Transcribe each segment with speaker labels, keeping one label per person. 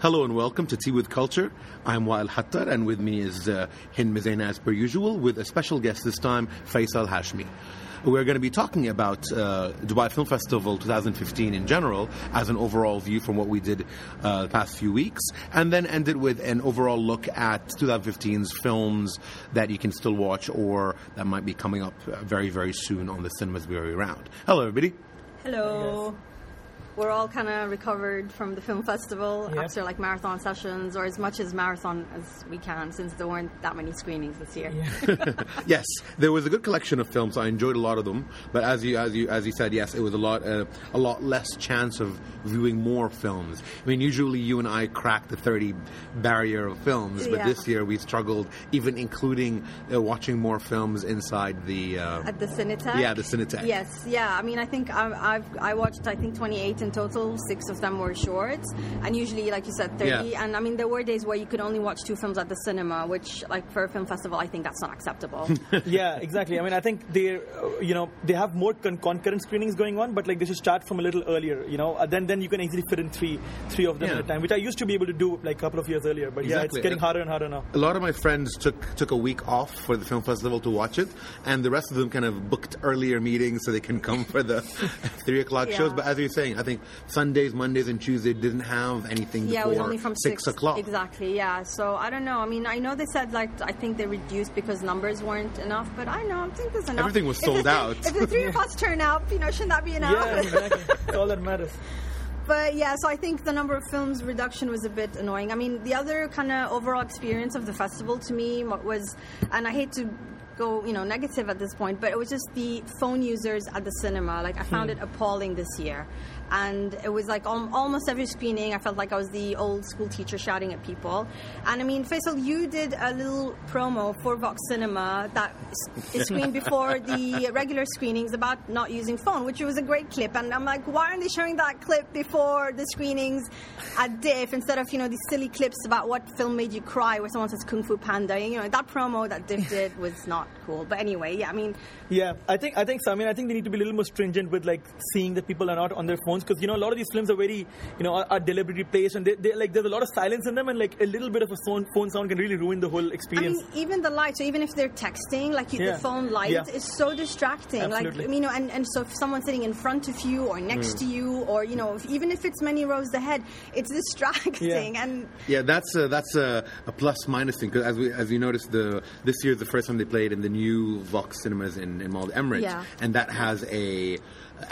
Speaker 1: Hello and welcome to Tea with Culture. I'm Wael Hattar, and with me is uh, Hind Mezaina as per usual, with a special guest this time, Faisal Hashmi. We're going to be talking about uh, Dubai Film Festival 2015 in general, as an overall view from what we did uh, the past few weeks, and then end it with an overall look at 2015's films that you can still watch or that might be coming up very, very soon on the cinemas very around. Hello, everybody.
Speaker 2: Hello. We're all kind of recovered from the film festival
Speaker 3: Yeah.
Speaker 2: after like marathon sessions, or as much as marathon as we can, since there weren't that many screenings this year.
Speaker 1: yes, there was a good collection of films. I enjoyed a lot of them, but as you as you as you said, yes, it was a lot uh, a lot less chance of viewing more films. I mean, usually you and I crack the thirty barrier of films, but
Speaker 2: Yeah.
Speaker 1: this year we struggled, even including uh, watching more films inside the. Uh,
Speaker 2: At the Cinetech?
Speaker 1: Yeah, the Cinetech.
Speaker 2: Yes, yeah. I mean, I think I, I've I watched I think 28 in total. Six of them were shorts, and usually, like you said, 30.
Speaker 1: Yeah.
Speaker 2: And I mean, there were days where you could only watch two films at the cinema, which, like for a film festival, I think that's not acceptable.
Speaker 3: yeah, exactly. I mean, I think they, uh, you know, they have more con- concurrent screenings going on, but like they should start from a little earlier. You know, uh, then then you can easily fit in three three of them
Speaker 1: Yeah.
Speaker 3: at a time, which I used to be able to do like a couple of years earlier. But yeah, it's
Speaker 1: Exactly.
Speaker 3: getting harder and harder now.
Speaker 1: a lot of my friends took took a week off for the film festival to watch it, and the rest of them kind of booked earlier meetings so they can come for the three o'clock
Speaker 2: Yeah.
Speaker 1: shows. But as you're saying, I think Sundays, Mondays, and Tuesdays didn't have anything
Speaker 2: Yeah, it was only from
Speaker 1: six, o'clock.
Speaker 2: Exactly. Yeah. So I don't know. I mean, I know they said like I think they reduced because numbers weren't enough, but I know I think there's enough.
Speaker 1: Everything was
Speaker 2: If
Speaker 1: sold
Speaker 2: three-
Speaker 1: out.
Speaker 2: If the three of us turn up, you know, shouldn't that be enough?
Speaker 3: Yeah, exactly. All that matters.
Speaker 2: But yeah, so I think the number of films reduction was a bit annoying. I mean, the other kind of overall experience of the festival to me was, and I hate to go, you know, negative at this point, but it was just the phone users at the cinema. Like I found hmm. it appalling this year. And it was like al- almost every screening, I felt like I was the old school teacher shouting at people. And I mean, Faisal, you did a little promo for Vox Cinema that s- screened before the regular screenings about not using phone, which was a great clip. And I'm like, why aren't they showing that clip before the screenings at Diff instead of, you know, these silly clips about what film made you cry where someone says Kung Fu Panda? You know, that promo that Diff did was not cool. But anyway, yeah, I mean,
Speaker 3: Yeah, I think I think so. I mean, I think they need to be a little more stringent with like seeing that people are not on their phones because you know a lot of these films are very you know are, are deliberately placed and they, they like there's a lot of silence in them and like a little bit of a phone phone sound can really ruin the whole
Speaker 2: I
Speaker 3: experience.
Speaker 2: mean, even the light. So even if they're texting, like you,
Speaker 3: Yeah.
Speaker 2: the phone light
Speaker 3: Yeah.
Speaker 2: is so distracting.
Speaker 3: Absolutely.
Speaker 2: Like you know, and, and so if someone's sitting in front of you or next mm. to you, or you know, if, even if it's many rows ahead, it's distracting.
Speaker 3: Yeah.
Speaker 2: And
Speaker 1: Yeah, that's a, that's a, a plus minus thing because as we as you noticed, the this year is the first time they played in the new Vox cinemas in, in Mall of Emirates,
Speaker 2: Yeah.
Speaker 1: and that has a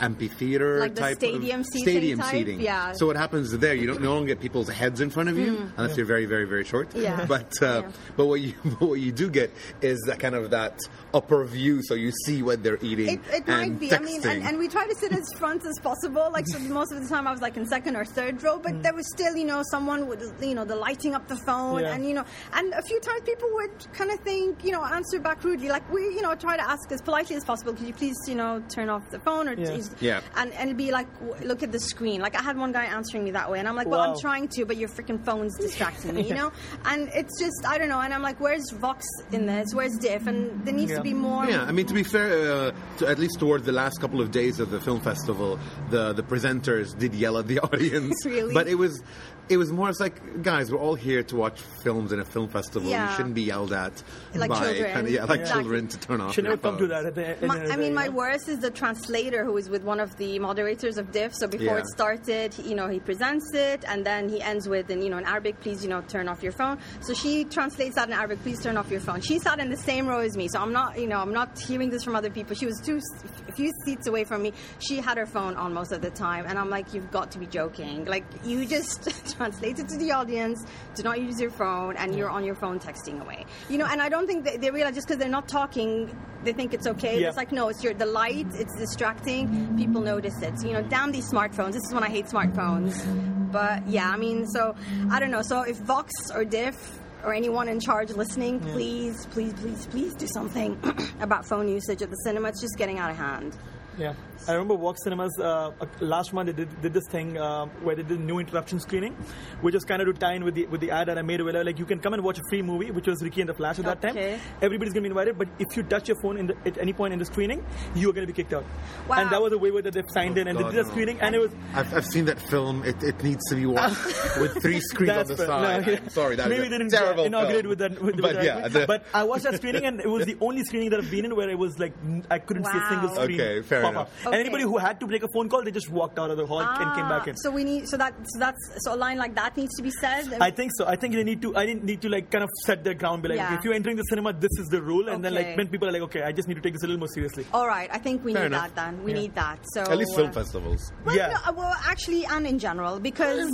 Speaker 1: amphitheater
Speaker 2: Like the
Speaker 1: type
Speaker 2: stadium
Speaker 1: of
Speaker 2: seating
Speaker 1: stadium
Speaker 2: type?
Speaker 1: seating.
Speaker 2: Yeah.
Speaker 1: So what happens there? You don't no longer get people's heads in front of you unless you're very very very short.
Speaker 2: Mm. Yeah.
Speaker 1: But uh,
Speaker 2: Yeah.
Speaker 1: but what you what you do get is that kind of that upper view, so you see what they're eating.
Speaker 2: It, it might be. I mean, and, and we try to sit as front as possible. Like so most of the time, I was like in second or third row, but there was still, you know, someone with you know, the lighting up the phone,
Speaker 3: Yeah.
Speaker 2: and you know, and a few times people would kind of think, you know, answer back rudely, like we, you know, try to ask as politely as possible. Could you please, you know, turn off the phone or
Speaker 3: Yeah.
Speaker 2: Use-
Speaker 1: Yeah.
Speaker 2: and and it'd be like, look at the screen. Like I had one guy answering me that way, and I'm like, well,
Speaker 3: Wow.
Speaker 2: I'm trying to, but your freaking phone's distracting me, you know. And it's just, I don't know. And I'm like, where's Vox in this? Where's Diff? And there needs
Speaker 3: Yeah.
Speaker 2: to be more.
Speaker 1: Yeah, I mean, to be fair, uh, to, at least towards the last couple of days of the film festival, the the presenters did yell at the audience.
Speaker 2: Really?
Speaker 1: But it was, it was more. It's like, guys, we're all here to watch films in a film festival.
Speaker 2: Yeah.
Speaker 1: You shouldn't be yelled at
Speaker 2: Like
Speaker 1: by
Speaker 2: children.
Speaker 1: kind of, yeah, like
Speaker 2: Exactly.
Speaker 1: children to turn off.
Speaker 3: Should never come to that. At the, at
Speaker 2: My,
Speaker 3: end
Speaker 2: I mean,
Speaker 3: day,
Speaker 2: my
Speaker 3: you
Speaker 2: worst is the translator who is with one of the moderators of DIF. So before
Speaker 1: Yeah.
Speaker 2: it started, he- you know, he presents it and then he ends with, in, you know, in Arabic, please, you know, turn off your phone. So she translates that in Arabic, please turn off your phone. She sat in the same row as me. So I'm not, you know, I'm not hearing this from other people. She was two, a few seats away from me. She had her phone on most of the time. And I'm like, you've got to be joking. Like, you just translate it to the audience, do not use your phone, and you're on your phone texting away. You know, and I don't think they, they realize just because they're not talking, they think it's okay.
Speaker 3: Yeah.
Speaker 2: It's like, no, it's your the light, it's distracting. People notice it. So, you know, damn these smartphones. This is when I hate smartphones. But yeah, I mean, so I don't know. So if Vox or Diff or anyone in charge listening, please, please, please, please do something about phone usage at the cinema. It's just getting out of hand.
Speaker 3: Yeah. I remember Vox Cinemas uh, last month they did, did this thing uh, where they did new interruption screening, which was kind of to tie in with the with the ad that I made. Where like you can come and watch a free movie, which was Ricki and the Flash at that time. Everybody's gonna be invited, but if you touch your phone in the, at any point in the screening, you are gonna be kicked out.
Speaker 2: Wow.
Speaker 3: And that was a waiver that they've signed in, and
Speaker 1: God,
Speaker 3: they did a
Speaker 1: no.
Speaker 3: screening, and it was
Speaker 1: I've, I've seen that film. It, it needs to be watched with three screens on the
Speaker 3: fair.
Speaker 1: side.
Speaker 3: No, yeah.
Speaker 1: Sorry, that's
Speaker 3: maybe
Speaker 1: a
Speaker 3: they didn't
Speaker 1: terrible
Speaker 3: inaugurate
Speaker 1: film.
Speaker 3: with that. With, with
Speaker 1: but
Speaker 3: that
Speaker 1: yeah,
Speaker 3: argument.
Speaker 1: the-
Speaker 3: but I watched that screening, and it was the only screening that I've been in where it was like n- I couldn't see a single screen
Speaker 1: Okay, fair
Speaker 3: pop
Speaker 1: enough.
Speaker 3: Up. And anybody who had to make a phone call, they just walked out of the hall and came back in.
Speaker 2: Ah, So we need so that so that's so a line like that needs to be said.
Speaker 3: I think so. I think they need to. I didn't need to like kind of set their ground. Be like,
Speaker 2: Yeah.
Speaker 3: if you're entering the cinema, this is the rule, and then like when people are like, okay, I just need to take this a little more seriously.
Speaker 2: All right, I think we
Speaker 1: Fair
Speaker 2: need
Speaker 1: enough.
Speaker 2: that then. We
Speaker 3: Yeah.
Speaker 2: need that. So
Speaker 1: At least film
Speaker 2: uh,
Speaker 1: festivals.
Speaker 2: Well,
Speaker 3: Yeah.
Speaker 2: no, well, actually, and in general, because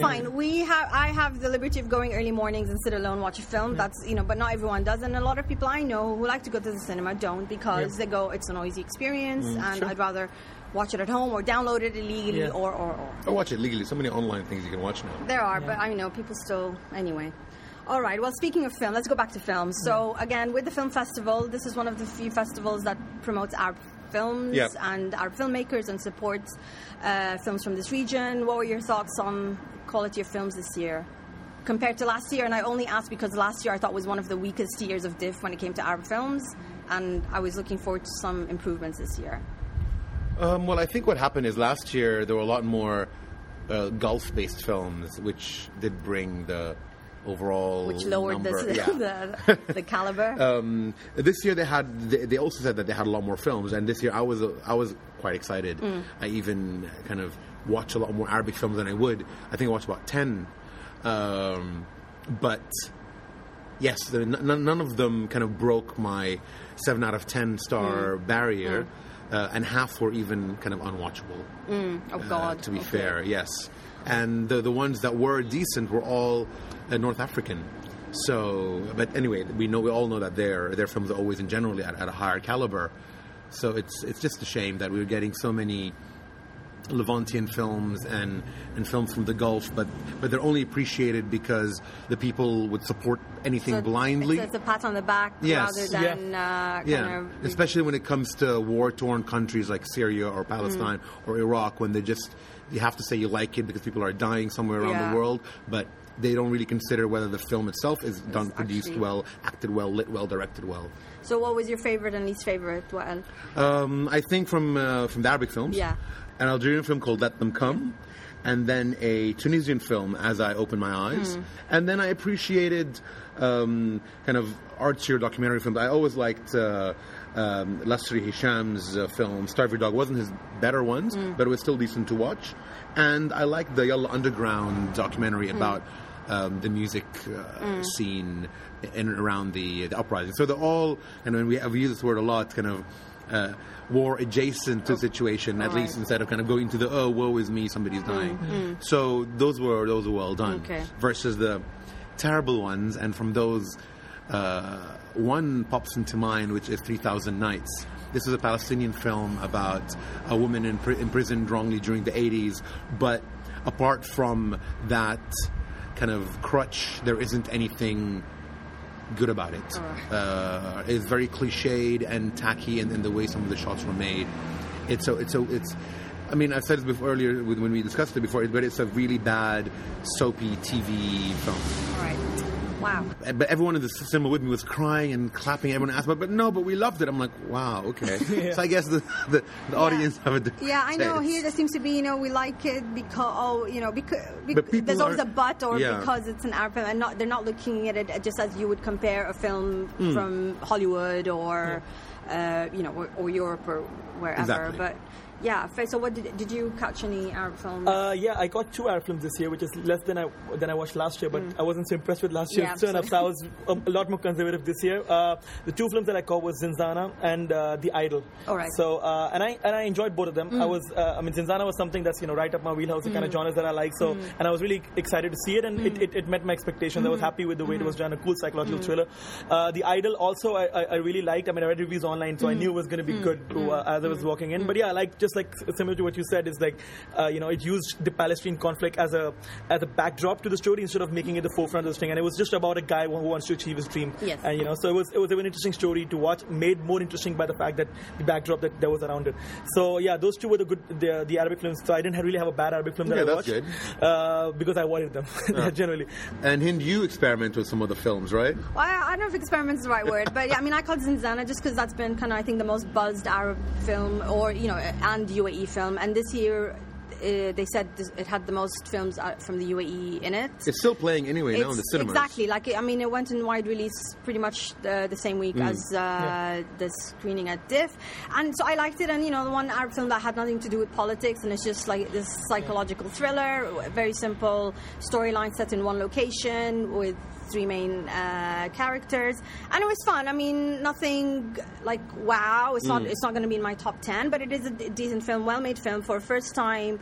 Speaker 2: fine, we have I have the liberty of going early mornings and sit alone watch a film. That's you know, but not everyone does, and a lot of people I know who like to go to the cinema don't because they go it's a noisy experience, and
Speaker 3: sure.
Speaker 2: I'd rather watch it at home or download it illegally
Speaker 3: Yeah.
Speaker 2: or, or or.
Speaker 1: I watch it legally. So many online things you can watch now.
Speaker 2: There are, but I know people still anyway. All right. Well, speaking of film, let's go back to film. So again, with the film festival, this is one of the few festivals that promotes Arab films
Speaker 1: Yep.
Speaker 2: and Arab filmmakers and supports uh, films from this region. What were your thoughts on quality of films this year? Compared to last year, and I only asked because last year I thought was one of the weakest years of DIFF when it came to Arab films, and I was looking forward to some improvements this year.
Speaker 1: Um, well, I think what happened is last year there were a lot more uh, Gulf-based films, which did bring the overall
Speaker 2: Which lowered
Speaker 1: number.
Speaker 2: this,
Speaker 1: yeah.
Speaker 2: the, the caliber.
Speaker 1: um, this year they had they, they also said that they had a lot more films, and this year I was I was quite excited.
Speaker 2: Mm.
Speaker 1: I even kind of watched a lot more Arabic films than I would. I think I watched about ten, um, but yes, n- none none of them kind of broke my seven out of ten star
Speaker 2: Mm.
Speaker 1: barrier, uh, and half were even kind of unwatchable.
Speaker 2: oh
Speaker 1: uh, to be
Speaker 2: Okay.
Speaker 1: fair, yes. And the the ones that were decent were all uh, North African. So, but anyway, we know we all know that their their films are always and generally at, at a higher caliber. So it's it's just a shame that we were getting so many Levantian films and, and films from the Gulf, but but they're only appreciated because the people would support anything
Speaker 2: So
Speaker 1: blindly.
Speaker 2: It's, it's a pat on the back
Speaker 1: Yes.
Speaker 2: rather than uh, kind
Speaker 1: yeah,
Speaker 2: of.
Speaker 1: especially when it comes to war-torn countries like Syria or Palestine
Speaker 2: Mm.
Speaker 1: or Iraq, when they just you have to say you like it because people are dying somewhere around
Speaker 2: Yeah.
Speaker 1: the world, but they don't really consider whether the film itself is done, produced
Speaker 2: actually-
Speaker 1: well, acted well, lit well, directed well.
Speaker 2: So, what was your favorite and least favorite? Well,
Speaker 1: Um, I think from uh, from the Arabic films,
Speaker 2: Yeah.
Speaker 1: An Algerian film called Let Them Come, and then a Tunisian film, As I opened My Eyes,
Speaker 2: Hmm.
Speaker 1: and then I appreciated um, kind of artsier documentary films. I always liked. Uh, um, Lasri Hisham's uh, film Starve Your Dog wasn't his better ones,
Speaker 2: Hmm.
Speaker 1: but it was still decent to watch. And I liked the Yalla Underground documentary
Speaker 2: Hmm.
Speaker 1: about um, the music uh, scene in and around the, the uprising. So they're all, and when we have used this word a lot, kind of uh, war adjacent to situation, at
Speaker 2: Right.
Speaker 1: least instead of kind of going to the oh woe is me, somebody's dying. So those were those were well done.
Speaker 2: Okay.
Speaker 1: Versus the terrible ones, and from those, uh, one pops into mind, which is Three Thousand Nights. This is a Palestinian film about a woman in, pri- imprisoned wrongly during the 80s, but apart from that kind of crutch, there isn't anything good about it. Uh, it's very cliched and tacky in, in the way some of the shots were made. It's so it's so it's. I mean, I said this before earlier when we discussed it before, but it's a really bad soapy TV film.
Speaker 2: all right. Wow.
Speaker 1: But everyone in the cinema with me was crying and clapping. Everyone asked, but, but no, but we loved it. I'm like, wow, okay. So I guess the the, the audience have a different
Speaker 2: Yeah, I know.
Speaker 1: taste.
Speaker 2: Here there seems to be, you know, we like it because, oh, you know, because,
Speaker 1: But people
Speaker 2: there's always
Speaker 1: are-
Speaker 2: a but or
Speaker 1: yeah.
Speaker 2: because it's an Arab film, and not they're not looking at it just as you would compare a film
Speaker 1: Hmm.
Speaker 2: from Hollywood or, uh, you know, or, or Europe or wherever.
Speaker 1: Exactly.
Speaker 2: But yeah, so what did did you catch any Arab films?
Speaker 3: Uh, yeah, I got two Arab films this year, which is less than I than I watched last year. But I wasn't so impressed with last year's
Speaker 2: Mm. Yeah,
Speaker 3: turn up, so I was a, a lot more conservative this year. Uh, the two films that I caught was Zinzana and uh, The Idol.
Speaker 2: All right. Mm.
Speaker 3: So uh, and I and I enjoyed both of them. I was uh, I mean Zinzana was something that's you know right up my wheelhouse, the kind of genres that I like. So
Speaker 2: Mm.
Speaker 3: and I was really excited to see it, and it, it, it met my expectations. I was happy with the way it was done, a cool psychological thriller. Uh, the Idol also I, I, I really liked. I mean I read reviews online, so I knew it was going to be good as I was walking in. But yeah, I like just just like similar to what you said, is like uh, you know it used the Palestine conflict as a as a backdrop to the story instead of making it the forefront of the thing. And it was just about a guy who wants to achieve his dream.
Speaker 2: Yes.
Speaker 3: And you know, so it was it was an interesting story to watch, made more interesting by the fact that the backdrop that there was around it. So yeah, those two were the good the, the Arabic films. So I didn't really have a bad Arabic film that
Speaker 1: Yeah,
Speaker 3: I
Speaker 1: that's
Speaker 3: watched
Speaker 1: good.
Speaker 3: Uh, because I wanted them generally.
Speaker 1: And Hind, you experiment with some of the films, right?
Speaker 2: Well, I, I don't know if experiment is the right word, but yeah, I mean, I called Zinzana just because that's been kind of, I think, the most buzzed Arab film, or you know, and UAE film. And this year, uh, they said this, it had the most films uh, from the UAE in it.
Speaker 1: It's still playing anyway now in the cinemas.
Speaker 2: Exactly. Like I mean, it went in wide release pretty much the, the same week
Speaker 1: Mm.
Speaker 2: as uh, the screening at DIFF, and so I liked it. And you know, the one Arab film that had nothing to do with politics, and it's just like this psychological thriller, very simple storyline set in one location with three main uh, characters, and it was fun. I mean, nothing like wow. It's
Speaker 1: Mm.
Speaker 2: not. It's not going to be in my top ten, but it is a d- decent film, well-made film for a first time.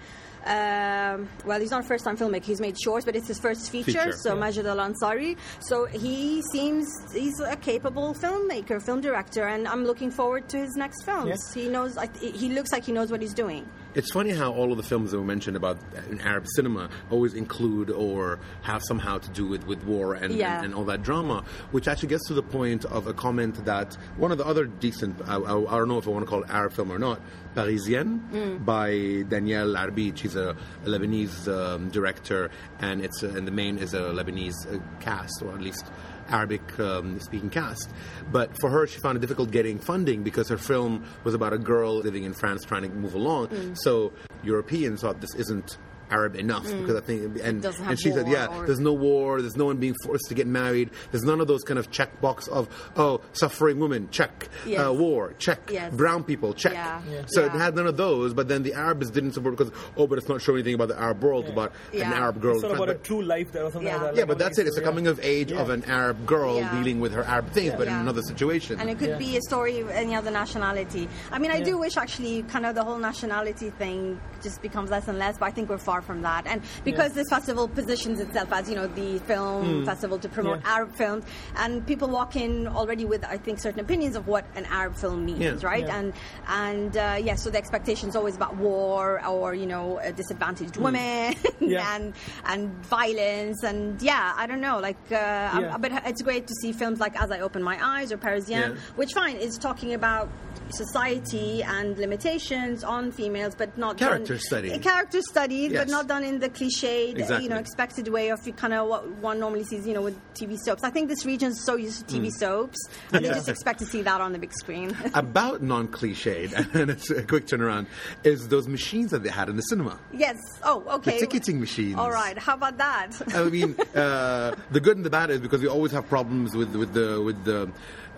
Speaker 2: Um, well, he's not a first-time filmmaker. He's made shorts, but it's his first feature.
Speaker 1: Feature,
Speaker 2: so
Speaker 1: yeah.
Speaker 2: Majid Al Ansari. So he seems he's a capable filmmaker, film director, and I'm looking forward to his next films. He knows. I, he looks like he knows what he's doing.
Speaker 1: It's funny how all of the films that were mentioned about in Arab cinema always include or have somehow to do with, with war and,
Speaker 2: Yeah.
Speaker 1: and, and all that drama, which actually gets to the point of a comment that one of the other decent, I, I, I don't know if I want to call it Arab film or not, Parisienne
Speaker 2: Mm.
Speaker 1: by Danielle Arbid. She's a, a Lebanese um, director, and it's and the main is a Lebanese uh, cast, or at least Arabic um, speaking cast. But for her, she found it difficult getting funding because her film was about a girl living in France trying to move along.
Speaker 2: Mm.
Speaker 1: So Europeans thought this isn't Arab enough because I think and, and she said yeah
Speaker 2: or-
Speaker 1: there's no war there's no one being forced to get married there's none of those kind of check box of oh suffering women check
Speaker 2: Yes.
Speaker 1: uh, war check
Speaker 2: Yes.
Speaker 1: brown people check
Speaker 2: Yeah. Yeah.
Speaker 1: so it had none of those but then the Arabs didn't support because oh but it's not showing anything about the Arab world about an Arab girl
Speaker 3: It's sort of about a true life there or something
Speaker 2: Yeah.
Speaker 3: like that.
Speaker 1: yeah,
Speaker 3: like
Speaker 1: but that's it. It's a coming of age
Speaker 3: Yeah.
Speaker 1: of an Arab girl
Speaker 2: Yeah.
Speaker 1: dealing with her Arab things, but in another situation.
Speaker 2: And it could
Speaker 3: Yeah.
Speaker 2: be a story of any other nationality. I mean, I do wish actually kind of the whole nationality thing just becomes less and less, but I think we're far from that. And because this festival positions itself as, you know, the film festival to promote
Speaker 3: Yeah.
Speaker 2: Arab films, and people walk in already with, I think, certain opinions of what an Arab film means,
Speaker 1: Yeah.
Speaker 2: right?
Speaker 3: Yeah.
Speaker 2: And, and uh, yeah, so the expectation is always about war or, you know, disadvantaged women
Speaker 3: Yeah.
Speaker 2: and, and violence. And yeah, I don't know, like, uh, but it's great to see films like As I Open My Eyes or Parisienne,
Speaker 1: Yeah.
Speaker 2: which fine is talking about society and limitations on females, but not
Speaker 1: Character study.
Speaker 2: Character study,
Speaker 1: Yes.
Speaker 2: not done in the cliched,
Speaker 1: Exactly.
Speaker 2: you know, expected way of kind of what one normally sees, you know, with TV soaps. I think this region's so used to TV soaps, and they just expect to see that on the big screen.
Speaker 1: About non-cliched, and it's a quick turnaround, is those machines that they had in the cinema.
Speaker 2: yes. Oh, okay.
Speaker 1: The ticketing machines.
Speaker 2: All right. How about that?
Speaker 1: I mean, uh, the good and the bad is because we always have problems with with the with the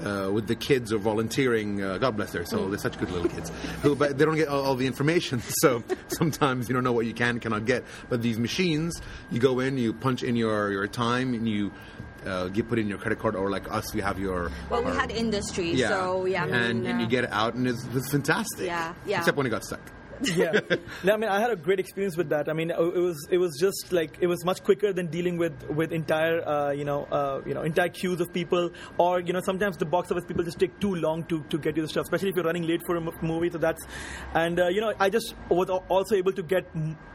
Speaker 1: uh, with the kids or volunteering. Uh, God bless their soul; they're such good little kids. Who, but they don't get all, all the information, so sometimes you don't know what you can cannot get. But these machines, you go in, you punch in your your time, and you. Uh, get put in your credit card, or like us, we have your.
Speaker 2: well, we had industry,
Speaker 1: yeah,
Speaker 2: so yeah. I
Speaker 1: and,
Speaker 2: mean,
Speaker 1: and you
Speaker 2: uh,
Speaker 1: get it out, and it's, it's fantastic.
Speaker 2: Yeah, yeah.
Speaker 1: Except when it got stuck.
Speaker 3: yeah. No, I mean, I had a great experience with that. I mean, it was it was just like it was much quicker than dealing with with entire uh, you know uh, you know entire queues of people, or you know sometimes the box office people just take too long to, to get you the stuff, especially if you're running late for a m- movie. So that's and uh, you know I just was also able to get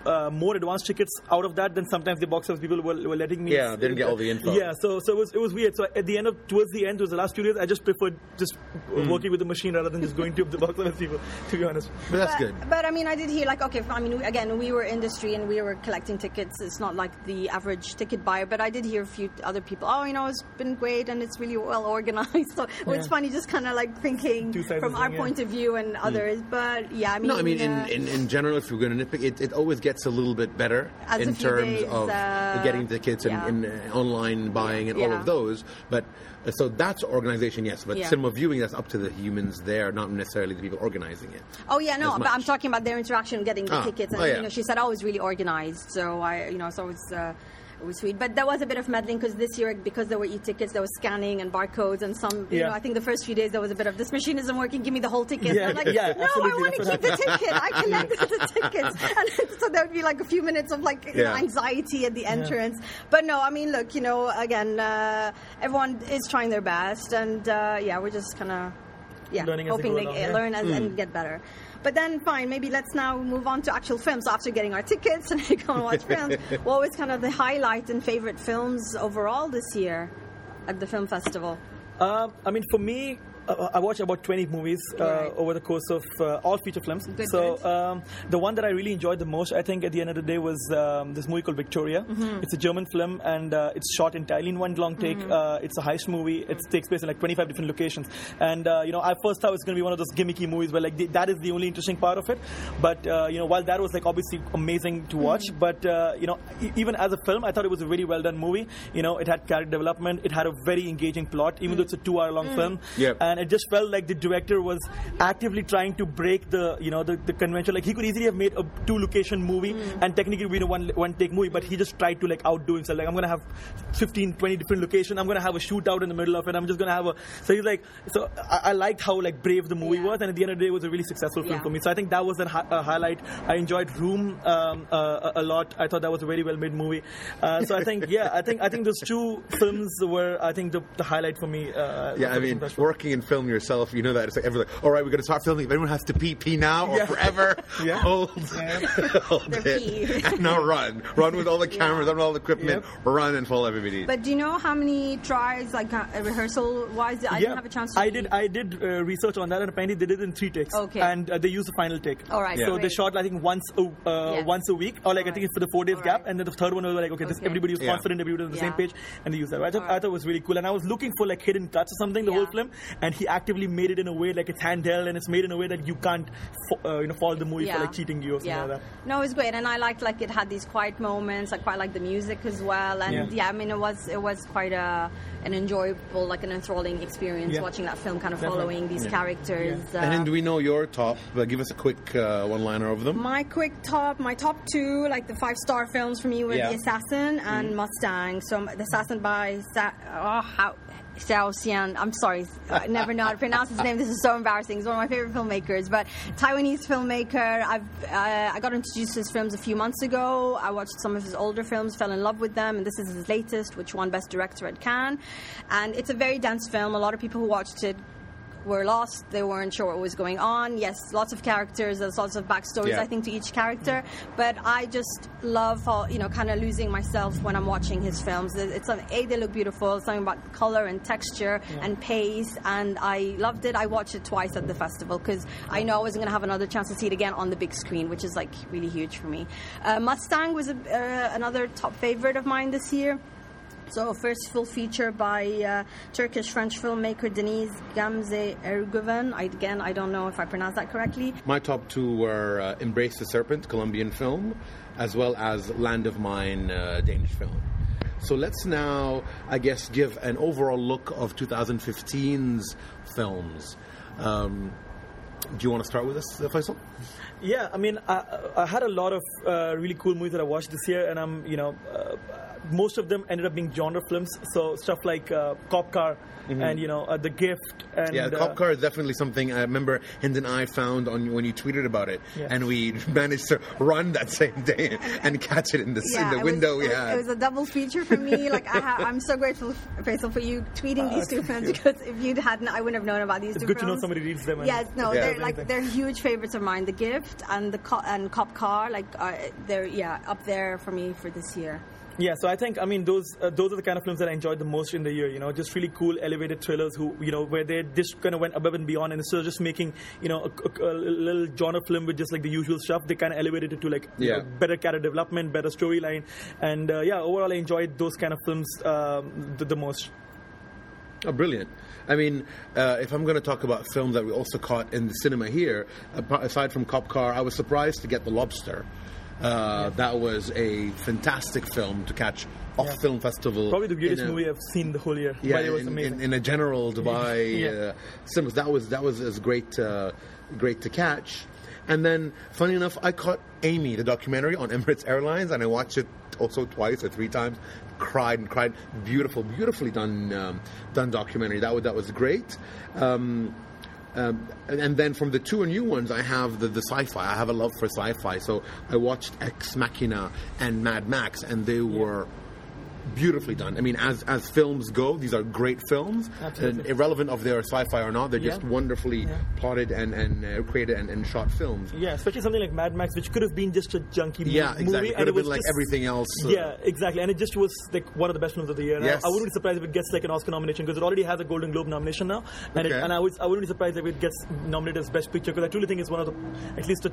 Speaker 3: uh, more advanced tickets out of that than sometimes the box office people were, were letting me.
Speaker 1: Yeah, they didn't get all the info.
Speaker 3: Yeah, so so it was it was weird. So at the end of towards the end, towards the last two days, I just preferred just
Speaker 1: Mm.
Speaker 3: working with the machine rather than just going to the box office people. To be honest.
Speaker 1: But that's
Speaker 2: but,
Speaker 1: good.
Speaker 2: But I mean, I did hear like, okay, I mean, we- again, we were industry and we were collecting tickets. It's not like the average ticket buyer, but I did hear a few other people. Oh, you know, it's been great and it's really well organized. So it was
Speaker 3: Yeah.
Speaker 2: funny, just kind of like thinking from our
Speaker 3: thing,
Speaker 2: point of view and others. But yeah, I mean,
Speaker 1: No, I mean, in,
Speaker 2: uh,
Speaker 1: in, in general, if you're going to nitpick, it, it always gets a little bit better in terms
Speaker 2: days,
Speaker 1: of
Speaker 2: uh,
Speaker 1: getting tickets
Speaker 2: yeah.
Speaker 1: and, and uh, online buying and all
Speaker 2: Yeah.
Speaker 1: of those. But uh, so that's organization, yes. But
Speaker 2: Yeah.
Speaker 1: cinema viewing, that's up to the humans there, not necessarily the people organizing it.
Speaker 2: Oh yeah, no, but I'm talking about their interaction getting the
Speaker 1: Ah,
Speaker 2: tickets, and
Speaker 1: oh, yeah.
Speaker 2: you know, she said, "Oh, was really organized." So I, you know, so it was. Uh, it was sweet, but there was a bit of meddling because this year, because there were e-tickets, there was scanning and barcodes, and some. You
Speaker 3: Yeah.
Speaker 2: know, I think the first few days there was a bit of this machine isn't working. Give me the whole ticket.
Speaker 3: Yeah,
Speaker 2: I'm like,
Speaker 3: yeah,
Speaker 2: no, I want to keep the ticket. I collected the tickets, and so there would be like a few minutes of like you know, anxiety at the entrance. But no, I mean, look, you know, again, uh, everyone is trying their best, and uh, yeah, we're just kind of yeah,
Speaker 3: Learning
Speaker 2: hoping they
Speaker 3: along,
Speaker 2: uh,
Speaker 3: yeah.
Speaker 2: learn as, and get better. But then, fine, maybe let's now move on to actual films after getting our tickets and go and watch films. What was kind of the highlight and favorite films overall this year at the film festival?
Speaker 3: Uh, I mean, for me, uh, I watched about 20 movies uh,
Speaker 2: Right.
Speaker 3: over the course of uh, all feature films.
Speaker 2: Good,
Speaker 3: so
Speaker 2: good.
Speaker 3: Um, the one that I really enjoyed the most, I think, at the end of the day, was um, this movie called Victoria.
Speaker 2: Mm-hmm.
Speaker 3: It's a German film, and uh, it's shot entirely in one long take.
Speaker 2: Mm-hmm.
Speaker 3: Uh, it's a heist movie. It takes place in like 25 different locations. And uh, you know, I first thought it was going to be one of those gimmicky movies where like the, that is the only interesting part of it. But uh, you know, while that was like obviously amazing to watch,
Speaker 2: Mm-hmm.
Speaker 3: but uh, you know, e- even as a film, I thought it was a very well done movie. You know, it had character development. It had a very engaging plot, even though it's a two-hour-long film
Speaker 1: Yep.
Speaker 3: And it just felt like the director was actively trying to break the you know the, the convention. Like he could easily have made a two location movie and technically be a one one take movie but he just tried to like outdo himself like i'm gonna have 15 20 different locations i'm gonna have a shootout in the middle of it. I'm just gonna have a so he's like so i, I liked how like brave the movie
Speaker 2: Yeah.
Speaker 3: was and at the end of the day it was a really successful film
Speaker 2: Yeah.
Speaker 3: for me. So i think that was a, hi- a highlight. I enjoyed room um, uh, a a lot. I thought that was a very well made movie. Uh, so i think yeah i think i think those two films were i think the, the highlight for me uh,
Speaker 1: Yeah, I mean,
Speaker 3: film
Speaker 1: working in film yourself, you know that it's like everyone's like, all right, we're going to start filming. If anyone has to pee, pee now or
Speaker 3: Yeah.
Speaker 1: forever.
Speaker 3: Yeah.
Speaker 1: Hold, hold it. And now run. Run with all the cameras, run with all the equipment,
Speaker 3: Yep.
Speaker 1: run and follow everybody.
Speaker 2: But do you know how many tries, like uh, rehearsal wise? I didn't have a chance to
Speaker 3: I
Speaker 2: see.
Speaker 3: did. I did uh, research on that, and apparently they did it in three takes.
Speaker 2: Okay.
Speaker 3: And uh, they used the final take.
Speaker 2: All right,
Speaker 3: So
Speaker 2: Yeah.
Speaker 3: they shot, I think, once a uh,
Speaker 2: Yes.
Speaker 3: once a week, or like I think
Speaker 2: right.
Speaker 3: it's for the four days
Speaker 2: All
Speaker 3: gap,
Speaker 2: right.
Speaker 3: and then the third one was like, okay, this,
Speaker 2: Okay.
Speaker 3: everybody was
Speaker 1: Yeah.
Speaker 3: confident, everybody was on the same page, and they used that. I thought,
Speaker 2: All right.
Speaker 3: I thought it was really cool, and I was looking for like hidden cuts or something the
Speaker 2: Yeah.
Speaker 3: whole film, and he actively made it in a way like it's handheld and it's made in a way that you can't, fo- uh, you know, follow the movie for like cheating you or something
Speaker 2: yeah.
Speaker 3: like that.
Speaker 2: No, it was great, and I liked like it had these quiet moments. I quite liked the music as well, and
Speaker 3: Yeah.
Speaker 2: yeah, I mean it was it was quite a an enjoyable, like an enthralling experience
Speaker 3: Yeah.
Speaker 2: watching that film, kind of
Speaker 3: Definitely.
Speaker 2: following these
Speaker 3: Yeah.
Speaker 2: characters. Uh,
Speaker 1: and then do we know your top? Uh, give us a quick uh, one-liner of them.
Speaker 2: my quick top, my top two, like the five star films for me were
Speaker 1: Yeah.
Speaker 2: The Assassin and Mustang. So The Assassin by Sa- oh, how, Xiao. I'm sorry, I never know how to pronounce his name. This is so embarrassing. He's one of my favorite filmmakers, but Taiwanese filmmaker. I've uh, I got introduced to his films a few months ago. I watched some of his older films, fell in love with them, and this is his latest, which won Best Director at Cannes. And it's a very dense film. A lot of people who watched it were lost. They weren't sure what was going on. Yes, lots of characters. There's lots of backstories,
Speaker 1: Yeah.
Speaker 2: I think, to each character. But I just love, how, you know, kind of losing myself when I'm watching his films. It's a, a they look beautiful. Something about color and texture and pace, and I loved it. I watched it twice at the festival because I know I wasn't going to have another chance to see it again on the big screen, which is like really huge for me. Uh, Mustang was a, uh, another top favorite of mine this year. So, first full feature by uh, Turkish-French filmmaker Deniz Gamze Erguven. I, again, I don't know if I pronounced that correctly.
Speaker 1: My top two were uh, Embrace the Serpent, Colombian film, as well as Land of Mine, uh, Danish film. So let's now, I guess, give an overall look of 2015's films. Um, do you want to start with this, uh, Faisal?
Speaker 3: Yeah, I mean, I, I had a lot of uh, really cool movies that I watched this year, and I'm, you know, uh, most of them ended up being genre films. So stuff like uh, Cop Car and you know uh, The Gift and.
Speaker 1: Yeah,
Speaker 3: uh,
Speaker 1: Cop Car is definitely something I remember Hind and I found on when you tweeted about it,
Speaker 3: Yeah.
Speaker 1: and we managed to run that same day and catch it in the, in the window
Speaker 2: was,
Speaker 1: we
Speaker 2: it,
Speaker 1: had.
Speaker 2: It was a double feature for me. Like I ha- I'm so grateful, Faisal, for you tweeting these two films because if you hadn't, I wouldn't have known about these
Speaker 3: It's
Speaker 2: two
Speaker 3: good to know
Speaker 2: films.
Speaker 3: somebody reads them. and-
Speaker 2: Yes, no,
Speaker 1: Yeah.
Speaker 2: they're like they're huge favorites of mine. The Gift and the co- and Cop Car, like uh, they're yeah up there for me for this year.
Speaker 3: Yeah, so I think I mean those uh, those are the kind of films that I enjoyed the most in the year. You know, just really cool elevated thrillers who you know where they just kind of went above and beyond, and instead of just making you know a, a- a little genre film with just like the usual stuff, they kind of elevated it to like you know, better character development, better storyline, and uh, yeah, overall I enjoyed those kind of films um, the, the most.
Speaker 1: Oh, brilliant. I mean, uh, if I'm going to talk about films that we also caught in the cinema here, aside from Cop Car, I was surprised to get The Lobster. Uh, That was a fantastic film to catch off
Speaker 3: Yeah.
Speaker 1: film festival.
Speaker 3: Probably the greatest
Speaker 1: a-
Speaker 3: movie I've seen the whole year.
Speaker 1: Yeah,
Speaker 3: but it was
Speaker 1: in,
Speaker 3: amazing.
Speaker 1: in, in a general Dubai
Speaker 3: Yeah.
Speaker 1: uh, cinemas. That was that was as great uh, great to catch. And then, funny enough, I caught Amy, the documentary on Emirates Airlines, and I watched it also twice or three times. Cried and cried. Beautiful, beautifully done um, done documentary. That was that was great. Um, um, and, and then from the two new ones, I have the, the sci-fi. I have a love for sci-fi, so I watched Ex Machina and Mad Max, and they were beautifully done. I mean, as as films go, these are great films,
Speaker 3: Absolutely.
Speaker 1: and irrelevant of their sci-fi or not. They're just wonderfully
Speaker 3: Yeah.
Speaker 1: plotted and and uh, created and, and shot films.
Speaker 3: Yeah, especially something like Mad Max, which could have been just a junky
Speaker 1: Yeah,
Speaker 3: movie.
Speaker 1: exactly.
Speaker 3: and
Speaker 1: Could have
Speaker 3: it
Speaker 1: been like
Speaker 3: just-
Speaker 1: everything else. uh,
Speaker 3: Yeah, exactly. And it just was like one of the best films of the year. And
Speaker 1: Yes.
Speaker 3: I, I wouldn't be surprised if it gets like an Oscar nomination because it already has a Golden Globe nomination now. And, it, and I, was, I wouldn't be surprised if it gets nominated as Best Picture because I truly think it's one of the, at least a,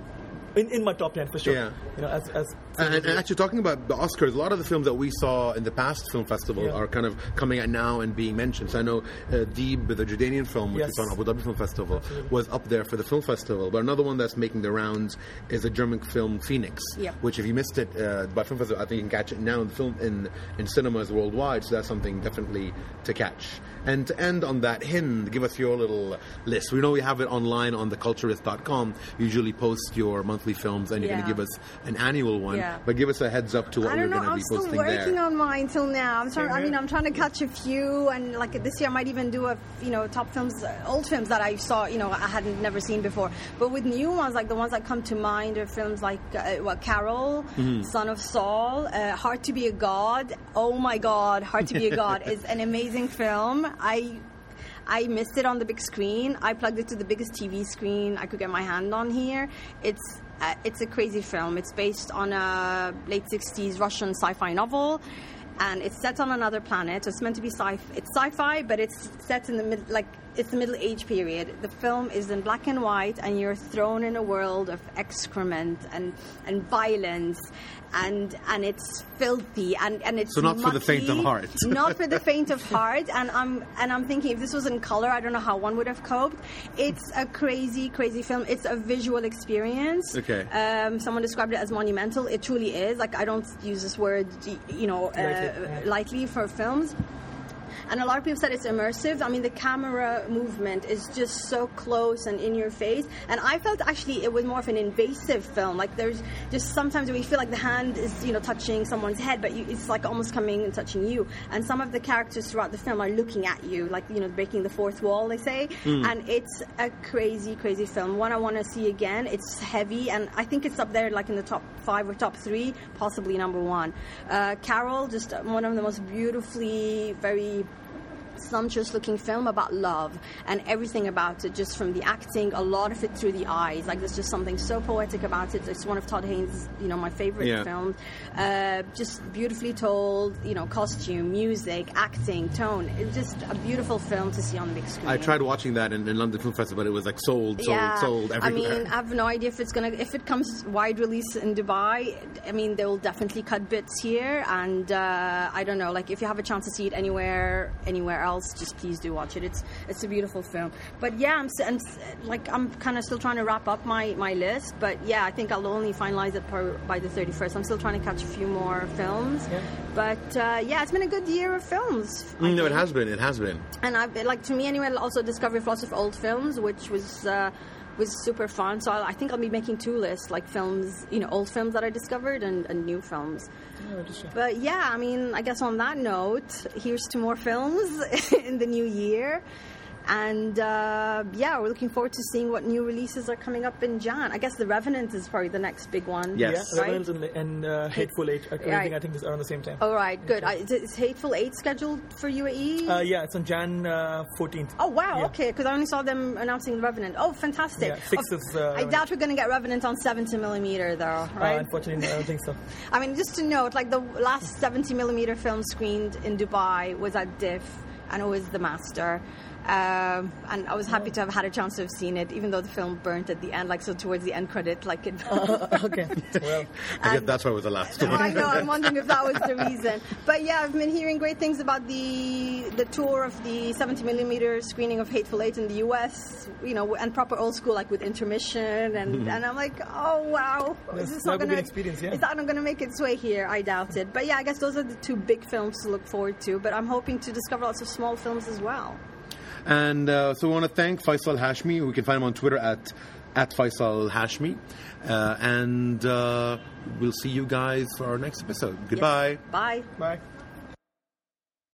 Speaker 3: in, in my top 10 for sure.
Speaker 1: Yeah.
Speaker 3: You know, as, as
Speaker 1: And, and actually, talking about the Oscars, a lot of the films that we saw in the past film festival
Speaker 3: Yeah.
Speaker 1: are kind of coming out now and being mentioned. So I know uh, Theeb, the Jordanian film, which
Speaker 3: Yes.
Speaker 1: is on Abu Dhabi Film Festival, was up there for the film festival. But another one that's making the rounds is a German film, Phoenix,
Speaker 2: Yeah.
Speaker 1: which if you missed it uh, by film festival, I think you can catch it now in film in in cinemas worldwide. So that's something definitely to catch. And to end on that, Hind, give us your little list. We know we have it online on theculturist.com. You usually post your monthly films, and you're going to give us an annual one.
Speaker 2: Yeah.
Speaker 1: But give us a heads up to what we're going to
Speaker 2: I'm
Speaker 1: be
Speaker 2: still working
Speaker 1: there.
Speaker 2: on mine till now. I'm trying. I mean. I'm trying to catch a few, and like this year, I might even do a you know top films, old films that I saw. You know, I hadn't never seen before. But with new ones, like the ones that come to mind, are films like uh, what Carol,
Speaker 1: Mm-hmm.
Speaker 2: Son of Saul, uh, Hard to Be a God. Oh my God, Hard to Be a God is an amazing film. I I missed it on the big screen. I plugged it to the biggest TV screen I could get my hand on here. It's uh, it's a crazy film. It's based on a late '60s Russian sci-fi novel, and it's set on another planet. It's meant to be sci. It's sci-fi, but it's set in the mid like it's the Middle Age period. The film is in black and white, and you're thrown in a world of excrement and and violence. And and it's filthy and, and it's
Speaker 1: So not for the faint of heart.
Speaker 2: not for the faint of heart. And I'm and I'm thinking if this was in color, I don't know how one would have coped. It's a crazy, crazy film. It's a visual experience.
Speaker 1: Okay.
Speaker 2: Um, someone described it as monumental. It truly is. Like I don't use this word, you know, uh,
Speaker 3: lightly
Speaker 2: for films. And a lot of people said it's immersive. I mean, the camera movement is just so close and in your face. And I felt actually it was more of an invasive film. Like there's just sometimes you feel like the hand is, you know, touching someone's head, but you, it's like almost coming and touching you. And some of the characters throughout the film are looking at you, like you know, breaking the fourth wall, they say. And it's a crazy, crazy film. One I want to see again. It's heavy, and I think it's up there, like in the top five or top three, possibly number one. Uh, Carol, just one of the most beautifully, very be sumptuous looking film about love and everything about it just from the acting a lot of it through the eyes like there's just something so poetic about it it's one of todd haynes you know my favorite
Speaker 1: Yeah.
Speaker 2: films uh, just beautifully told you know costume music acting tone it's just a beautiful film to see on the big screen
Speaker 1: I tried watching that in, in London Film Festival, but it was like sold, sold,
Speaker 2: yeah,
Speaker 1: sold everywhere.
Speaker 2: I mean, I have no idea if it's gonna if it comes wide release in Dubai. I mean, they will definitely cut bits here, and uh, I don't know. Like, if you have a chance to see it anywhere, anywhere else, just please do watch it. It's it's a beautiful film. But yeah, I'm, s- I'm like I'm kind of still trying to wrap up my my list. But yeah, I think I'll only finalize it per, by the 31st. I'm still trying to catch a few more films.
Speaker 3: Yeah.
Speaker 2: But uh, yeah, it's been a good year of films. I
Speaker 1: Mm, no, it has been. It has been.
Speaker 2: and I've been, like to me anyway. I also discovered lots of old films, which was uh, was super fun. So I, I think I'll be making two lists, like films, you know, old films that I discovered and, and new films. But yeah, I mean, I guess on that note, here's to more films in the new year. And uh, yeah, we're looking forward to seeing what new releases are coming up in Jan. I guess The Revenant is probably the next big one.
Speaker 1: Yes.
Speaker 3: Yeah,
Speaker 2: right?
Speaker 3: Revenant and, and uh, Hateful Eight. are
Speaker 2: Right.
Speaker 3: I think is around the same time.
Speaker 2: All right, good. I, is, is Hateful Eight scheduled for UAE?
Speaker 3: Uh, yeah, it's on Jan uh, 14th.
Speaker 2: Oh wow!
Speaker 3: Yeah.
Speaker 2: Okay, because I only saw them announcing Revenant. Oh, fantastic!
Speaker 3: Yeah, six
Speaker 2: Oh,
Speaker 3: is, uh,
Speaker 2: I doubt we're going to get Revenant on 70 millimeter, though,
Speaker 3: Uh,
Speaker 2: right?
Speaker 3: unfortunately, I don't think so.
Speaker 2: I mean, just to note, like the last 70 millimeter film screened in Dubai was at DIF, and it was The Master. Um, and I was happy to have had a chance to have seen it, even though the film burnt at the end, like so towards the end credit, like it.
Speaker 3: okay. Well,
Speaker 1: I guess
Speaker 2: And-
Speaker 1: that's why it was the last one.
Speaker 2: I know. I'm wondering if that was the reason. But yeah, I've been hearing great things about the the tour of the 70 millimeter screening of Hateful Eight in the U.S. You know, and proper old school, like with intermission, and and I'm like, oh wow,
Speaker 3: Yes,
Speaker 2: is this
Speaker 3: that
Speaker 2: not
Speaker 3: would be
Speaker 2: gonna
Speaker 3: an experience, yeah.
Speaker 2: is that not gonna make its way here? I doubt it. But yeah, I guess those are the two big films to look forward to. But I'm hoping to discover lots of small films as well.
Speaker 1: And uh, so we want to thank Faisal Hashmi. We can find him on Twitter at at Faisal Hashmi. Uh, and uh, we'll see you guys for our next episode. Goodbye.
Speaker 2: Bye.
Speaker 3: bye.